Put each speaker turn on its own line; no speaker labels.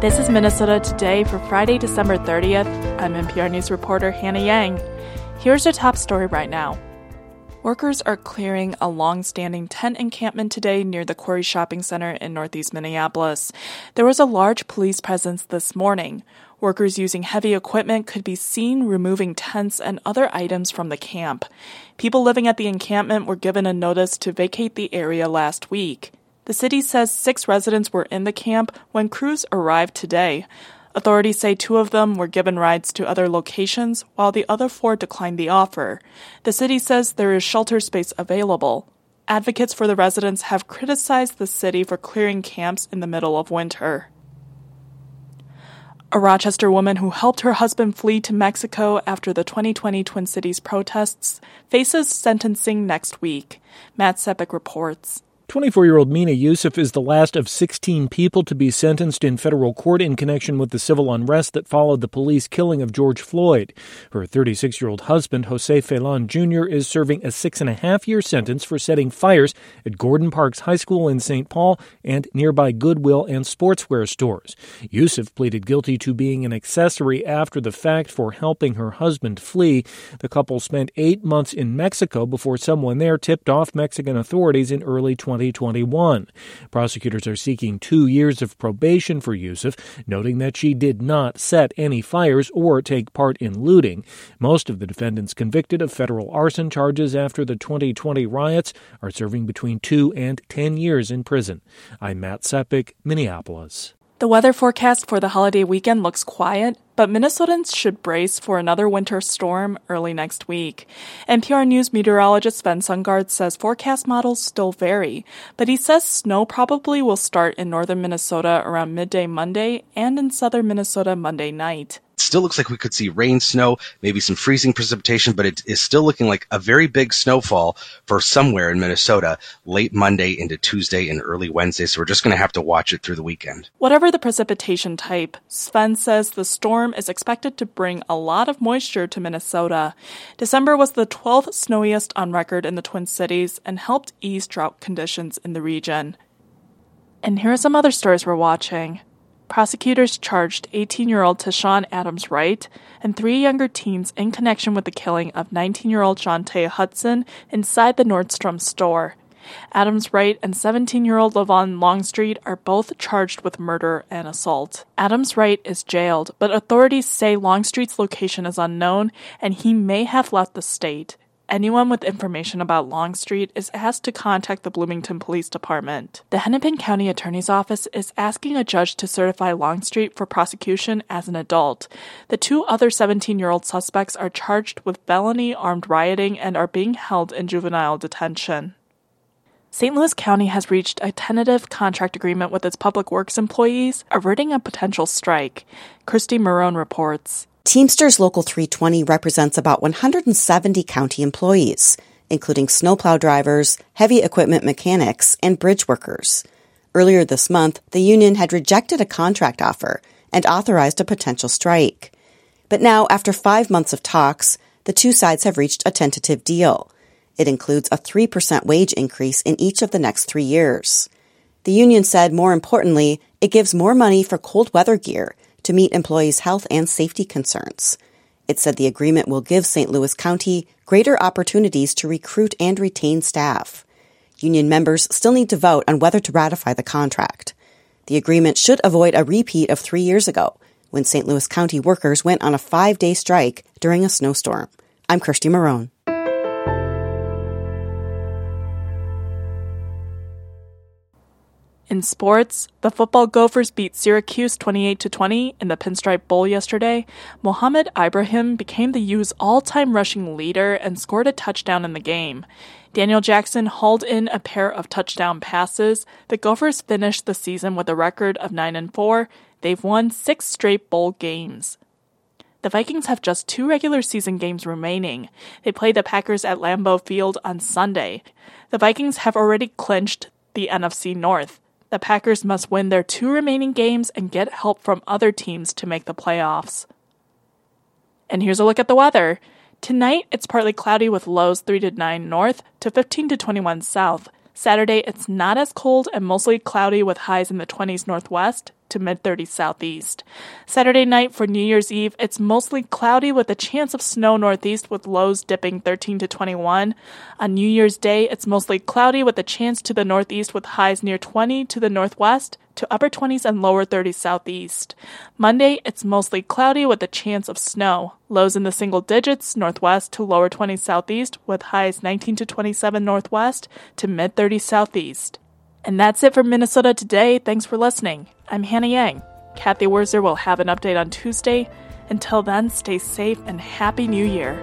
This is Minnesota Today for Friday, December 30th. I'm MPR News reporter Hannah Yang. Here's your top story right now. Workers are clearing a long standing tent encampment today near the Quarry Shopping Center in northeast Minneapolis. There was a large police presence this morning. Workers using heavy equipment could be seen removing tents and other items from the camp. People living at the encampment were given a notice to vacate the area last week. The city says six residents were in the camp when crews arrived today. Authorities say two of them were given rides to other locations, while the other four declined the offer. The city says there is shelter space available. Advocates for the residents have criticized the city for clearing camps in the middle of winter. A Rochester woman who helped her husband flee to Mexico after the 2020 Twin Cities protests faces sentencing next week. Matt Sepic reports.
24 year old Mena Yousif is the last of 16 people to be sentenced in federal court in connection with the civil unrest that followed the police killing of George Floyd. Her 36 year old husband, Jose Felan Jr., is serving a six and a half year sentence for setting fires at Gordon Parks High School in St. Paul and nearby Goodwill and sportswear stores. Yusuf pleaded guilty to being an accessory after the fact for helping her husband flee. The couple spent eight months in Mexico before someone there tipped off Mexican authorities in early 20. 2021. Prosecutors are seeking two years of probation for Yousif, noting that she did not set any fires or take part in looting. Most of the defendants convicted of federal arson charges after the 2020 riots are serving between two and 10 years in prison. I'm Matt Sepic, Minneapolis.
The weather forecast for the holiday weekend looks quiet, but Minnesotans should brace for another winter storm early next week. MPR News meteorologist Sven Sundgaard says forecast models still vary, but he says snow probably will start in northern Minnesota around midday Monday and in southern Minnesota Monday night
still looks like we could see rain, snow, maybe some freezing precipitation, but it is still looking like a very big snowfall for somewhere in Minnesota late Monday into Tuesday and early Wednesday. So we're just going to have to watch it through the weekend.
Whatever the precipitation type, Sven says the storm is expected to bring a lot of moisture to Minnesota. December was the 12th snowiest on record in the Twin Cities and helped ease drought conditions in the region. And here are some other stories we're watching prosecutors charged 18 year old Tashawn Adams Wright and three younger teens in connection with the killing of 19 year old Johntae Hudson inside the Nordstrom store. Adams Wright and 17 year old Lavon Longstreet are both charged with murder and assault. Adams Wright is jailed, but authorities say Longstreet's location is unknown and he may have left the state. Anyone with information about Longstreet is asked to contact the Bloomington Police Department. The Hennepin County Attorney's Office is asking a judge to certify Longstreet for prosecution as an adult. The two other 17 year old suspects are charged with felony armed rioting and are being held in juvenile detention. St. Louis County has reached a tentative contract agreement with its public works employees, averting a potential strike. Kirsti Marohn reports.
Teamsters Local 320 represents about 170 county employees, including snowplow drivers, heavy equipment mechanics, and bridge workers. Earlier this month, the union had rejected a contract offer and authorized a potential strike. But now, after five months of talks, the two sides have reached a tentative deal. It includes a 3% wage increase in each of the next three years. The union said, more importantly, it gives more money for cold weather gear to meet employees' health and safety concerns. It said the agreement will give St. Louis County greater opportunities to recruit and retain staff. Union members still need to vote on whether to ratify the contract. The agreement should avoid a repeat of three years ago when St. Louis County workers went on a five day strike during a snowstorm. I'm Kirsti Marohn.
In sports, the football Gophers beat Syracuse 28 to 20 in the Pinstripe Bowl yesterday. Mohamed Ibrahim became the U's all-time rushing leader and scored a touchdown in the game. Daniel Jackson hauled in a pair of touchdown passes. The Gophers finished the season with a record of 9 and 4. They've won 6 straight bowl games. The Vikings have just two regular season games remaining. They play the Packers at Lambeau Field on Sunday. The Vikings have already clinched the NFC North. The Packers must win their two remaining games and get help from other teams to make the playoffs. And here's a look at the weather. Tonight, it's partly cloudy with lows 3 to 9 north to 15 to 21 south. Saturday, it's not as cold and mostly cloudy with highs in the 20s northwest. To mid 30s southeast. Saturday night for New Year's Eve, it's mostly cloudy with a chance of snow northeast with lows dipping 13 to 21. On New Year's Day, it's mostly cloudy with a chance to the northeast with highs near 20 to the northwest to upper 20s and lower 30s southeast. Monday, it's mostly cloudy with a chance of snow. Lows in the single digits, northwest to lower 20s southeast, with highs 19 to 27 northwest to mid 30s southeast. And that's it for Minnesota today. Thanks for listening. I'm Hannah Yang. Cathy Wurzer will have an update on Tuesday. Until then, stay safe and Happy New Year.